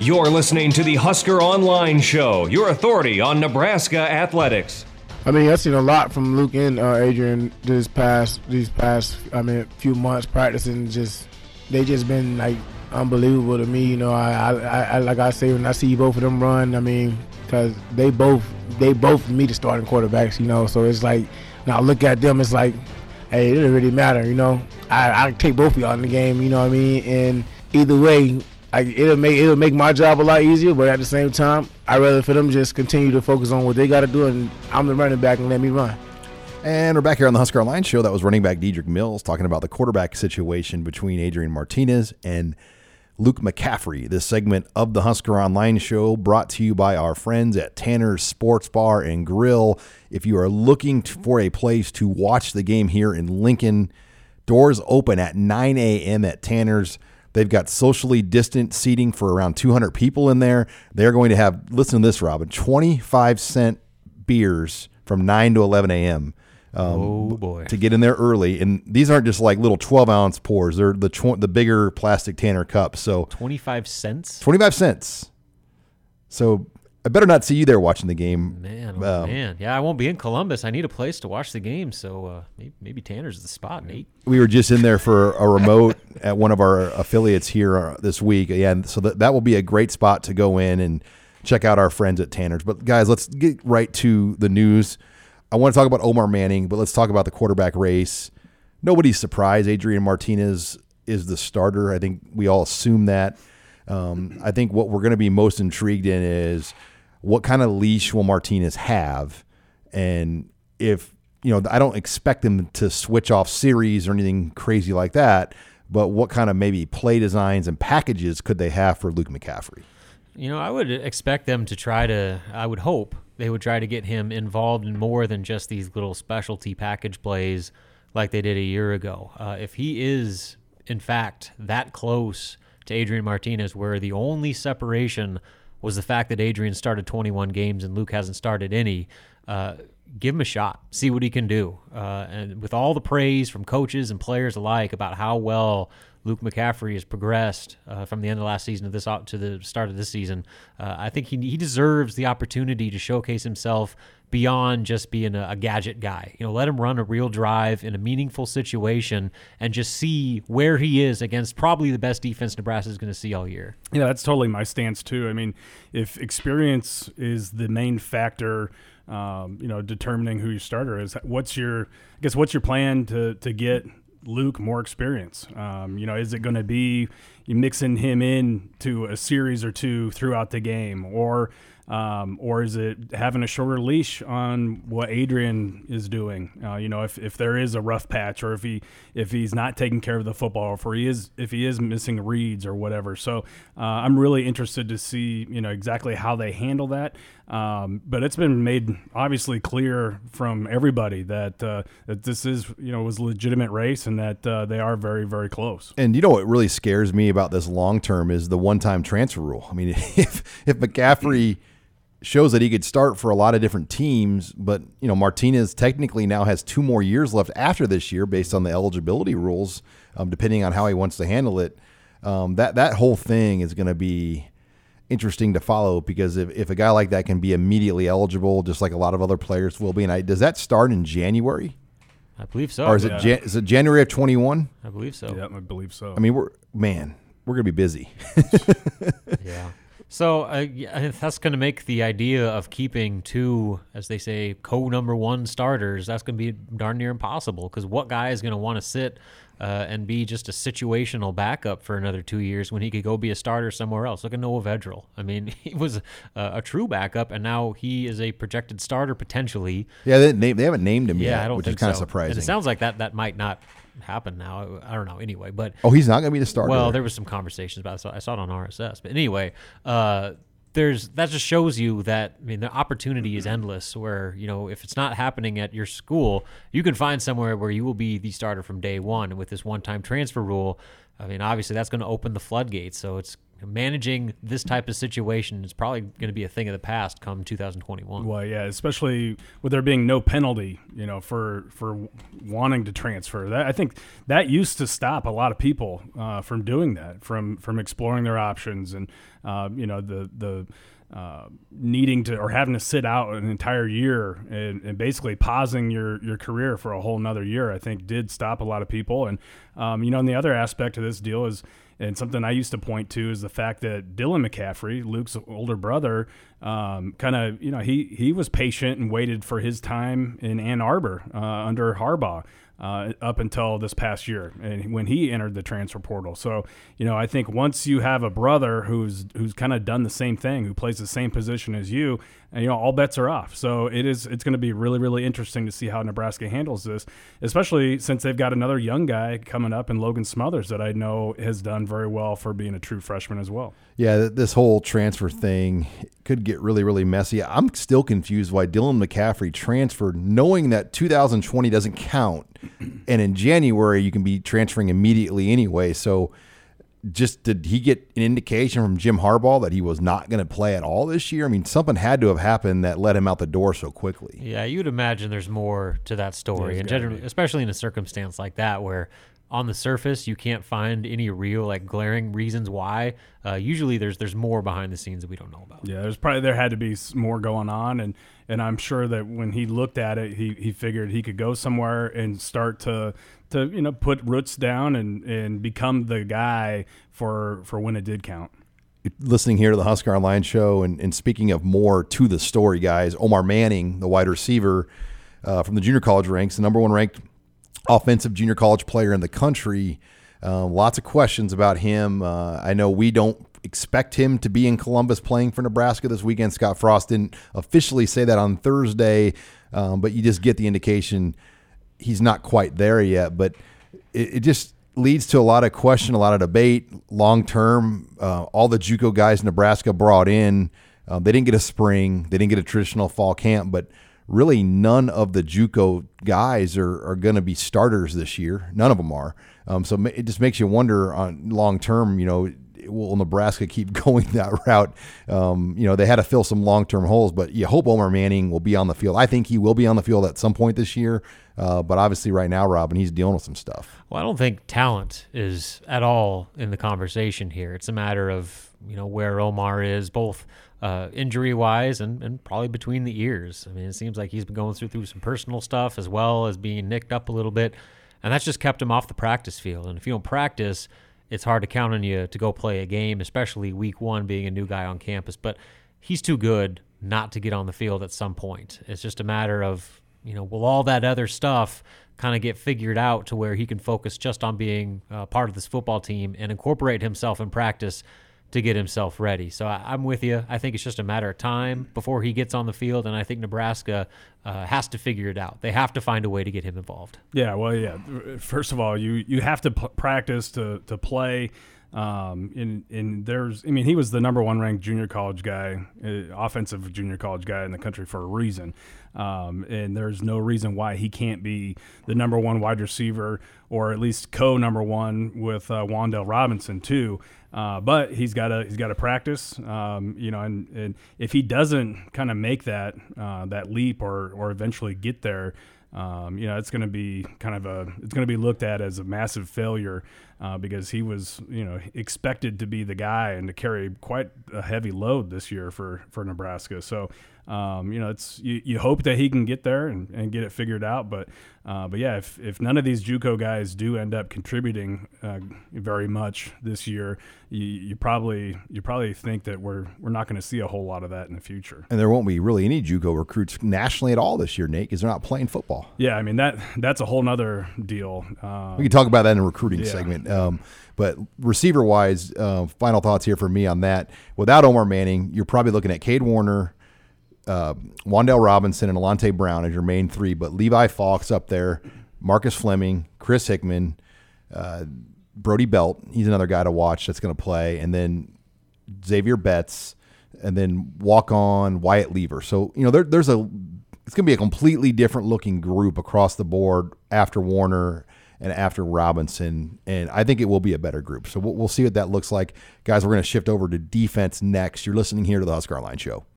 You're listening to the Husker Online Show, your authority on Nebraska athletics. I mean, I've seen a lot from Luke and uh, Adrian this past these past I mean few months practicing. Just they just been like unbelievable to me. You know, I, I, I like I say when I see both of them run, I mean, because they both they both meet the starting quarterbacks. You know, so it's like when I look at them, it's like, hey, it doesn't really matter. You know, I I take both of y'all in the game. You know what I mean? And either way, I, it'll make it'll make my job a lot easier, but at the same time, I'd rather for them just continue to focus on what they got to do, and I'm the running back and let me run. And we're back here on the Husker Online show. That was running back Dedrick Mills talking about the quarterback situation between Adrian Martinez and Luke McCaffrey. This segment of the Husker Online show brought to you by our friends at Tanner's Sports Bar and Grill. If you are looking for a place to watch the game here in Lincoln, doors open at 9 a.m. at Tanner's. They've got socially distant seating for around 200 people in there. They're going to have, listen to this, Robin, 25 cent beers from 9 to 11 a.m. Um, Oh, boy. To get in there early, and these aren't just like little 12 ounce pours; they're the tw- the bigger plastic Tanner cups. So 25 cents? 25 cents. So I better not see you there watching the game. Man, oh Um, man. Yeah, I won't be in Columbus. I need a place to watch the game, so uh, maybe, maybe Tanner's the spot, Nate. we were just in there for a remote at one of our affiliates here uh, this week. Yeah, and so that, that will be a great spot to go in and check out our friends at Tanner's. But guys, let's get right to the news. I want to talk about Omar Manning, but let's talk about the quarterback race. Nobody's surprised Adrian Martinez is the starter. I think we all assume that. Um, I think what we're going to be most intrigued in is what kind of leash will Martinez have, and if you know, I don't expect them to switch off series or anything crazy like that. But what kind of maybe play designs and packages could they have for Luke McCaffrey? You know, I would expect them to try to, I would hope they would try to get him involved in more than just these little specialty package plays like they did a year ago. Uh, if he is, in fact, that close to Adrian Martinez, where the only separation was the fact that Adrian started 21 games and Luke hasn't started any, uh, give him a shot, see what he can do. Uh, and with all the praise from coaches and players alike about how well Luke McCaffrey has progressed uh, from the end of last season to this to the start of this season, uh, I think he he deserves the opportunity to showcase himself beyond just being a, a gadget guy. You know, let him run a real drive in a meaningful situation and just see where he is against probably the best defense Nebraska is going to see all year. Yeah, that's totally my stance too. I mean, if experience is the main factor, um, you know, determining who your starter is, what's your, I guess, what's your plan to to get Luke more experience? Um, you know, is it going to be mixing him in to a series or two throughout the game, or um, or is it having a shorter leash on what Adrian is doing? Uh, you know, if, if there is a rough patch, or if he if he's not taking care of the football, or if he is if he is missing reads or whatever. So uh, I'm really interested to see you know exactly how they handle that. Um, but it's been made obviously clear from everybody that uh, that this is you know was legitimate race and that uh, they are very very close. And you know what really scares me about this long term is the one time transfer rule. I mean, if if McCaffrey shows that he could start for a lot of different teams, but you know Martinez technically now has two more years left after this year based on the eligibility rules, um, depending on how he wants to handle it. Um, that that whole thing is going to be interesting to follow because if, if a guy like that can be immediately eligible, just like a lot of other players will be, and I, does that start in January? I believe so. or is it Jan- is it January of twenty one? I believe so. Yeah, I believe so. I mean, we're man, we're gonna be busy. Yeah. So uh, that's going to make the idea of keeping two, as they say, co number one starters. That's going to be darn near impossible because what guy is going to want to sit uh, and be just a situational backup for another two years when he could go be a starter somewhere else? Look at Noah Vedral. I mean, he was a, a true backup, and now he is a projected starter potentially. yeah, they, name, they haven't named him Yeah, yet, I don't which think is kind of surprising. And it sounds like that that might not happen now. I don't know. Anyway, but oh, he's not gonna be the starter. well, there was some conversations about it. So I saw it on RSS. But anyway, uh, there's that just shows you that I mean the opportunity is endless. Where you know if it's not happening at your school, you can find somewhere where you will be the starter from day one. And with this one-time transfer rule, I mean obviously that's going to open the floodgates. So it's managing this type of situation is probably going to be a thing of the past come 2021. Well, yeah, especially with there being no penalty, you know, for for wanting to transfer. That I think that used to stop a lot of people uh, from doing that, from from exploring their options, and uh, you know the the. Uh, needing to or having to sit out an entire year and, and, basically pausing your, your career for a whole nother year, I think did stop a lot of people. And, um, you know, and the other aspect of this deal is and something I used to point to is the fact that Dylan McCaffrey, Luke's older brother, um, kind of, you know, he, he was patient and waited for his time in Ann Arbor uh, under Harbaugh uh, up until this past year and when he entered the transfer portal. So, you know, I think once you have a brother who's who's kind of done the same thing, who plays the same position as you, and, you know, all bets are off. So it is it's going to be really really interesting to see how Nebraska handles this, especially since they've got another young guy coming up in Logan Smothers that I know has done very well for being a true freshman as well. Yeah, this whole transfer thing could get really, really messy. I'm still confused why Dylan McCaffrey transferred, knowing that 2020 doesn't count, and in January you can be transferring immediately anyway. So, just did he get an indication from Jim Harbaugh that he was not going to play at all this year? I mean, something had to have happened that let him out the door so quickly. Yeah, you'd imagine there's more to that story, and generally, especially in a circumstance like that where on the surface you can't find any real like glaring reasons why. Uh, usually there's there's more behind the scenes that we don't know about. Yeah there's probably there had to be more going on and and i'm sure that when he looked at it he, he figured he could go somewhere and start to to you know put roots down and and become the guy for for when it did count. Listening here to the husker online show and, and speaking of more to the story guys omar manning the wide receiver uh, from the junior college ranks the number one ranked offensive junior college player in the country. Uh, lots of questions about him. Uh, I know we don't expect him to be in Columbus playing for Nebraska this weekend. Scott Frost didn't officially say that on Thursday, um, but you just get the indication he's not quite there yet. But it, it just leads to a lot of question, a lot of debate long term. Uh, all the JUCO guys Nebraska brought in, uh, they didn't get a spring, they didn't get a traditional fall camp, but really none of the JUCO guys are, are going to be starters this year. None of them are. Um, so it just makes you wonder on long term, you know, will Nebraska keep going that route? Um, you know, they had to fill some long term holes, but you hope Omar Manning will be on the field. I think he will be on the field at some point this year. Uh, but obviously, right now, Robin, he's dealing with some stuff. Well, I don't think talent is at all in the conversation here. It's a matter of you know where Omar is, both uh, injury wise and, and probably between the ears. I mean, it seems like he's been going through through some personal stuff as well as being nicked up a little bit, and that's just kept him off the practice field. And if you don't practice, it's hard to count on you to go play a game, especially week one being a new guy on campus. But he's too good not to get on the field at some point. It's just a matter of you know, will all that other stuff kind of get figured out to where he can focus just on being uh, part of this football team and incorporate himself in practice to get himself ready. So I, am with you. I think it's just a matter of time before he gets on the field, and I think Nebraska uh, has to figure it out. They have to find a way to get him involved. Yeah, well, yeah. First of all, you you have to p- practice to to play. Um, and, and there's, I mean, he was the number one ranked junior college guy, uh, offensive junior college guy in the country for a reason. Um, and there's no reason why he can't be the number one wide receiver or at least co number one with uh, Wan'Dale Robinson too. Uh, but he's got to he's got to practice, um, you know, and, and if he doesn't kind of make that uh, that leap or or eventually get there, um, you know, it's going to be kind of a it's going to be looked at as a massive failure uh, because he was you know expected to be the guy and to carry quite a heavy load this year for for Nebraska. So um, you know, it's you, you hope that he can get there and, and get it figured out. But uh, but yeah, if, if none of these JUCO guys do end up contributing uh, very much this year, you, you probably you probably think that we're we're not going to see a whole lot of that in the future. And there won't be really any JUCO recruits nationally at all this year, Nate, because they're not playing football. Yeah, I mean that that's a whole nother deal. Um, we can talk about that in a recruiting yeah. segment. Um, but receiver wise, uh, final thoughts here for me on that. Without Omar Manning, you're probably looking at Kade Warner uh, Wan'Dale Robinson and Alante Brown as your main three, but Levi Fawkes up there, Marcus Fleming, Chris Hickman, uh, Brody Belt. He's another guy to watch that's going to play, and then Zavier Betts, and then walk on Wyatt Lever. So you know there, there's a it's going to be a completely different looking group across the board after Warner and after Robinson. And I think it will be a better group. So we'll, we'll see what that looks like. Guys, we're going to shift over to defense next. You're listening here to the Husker Line Show.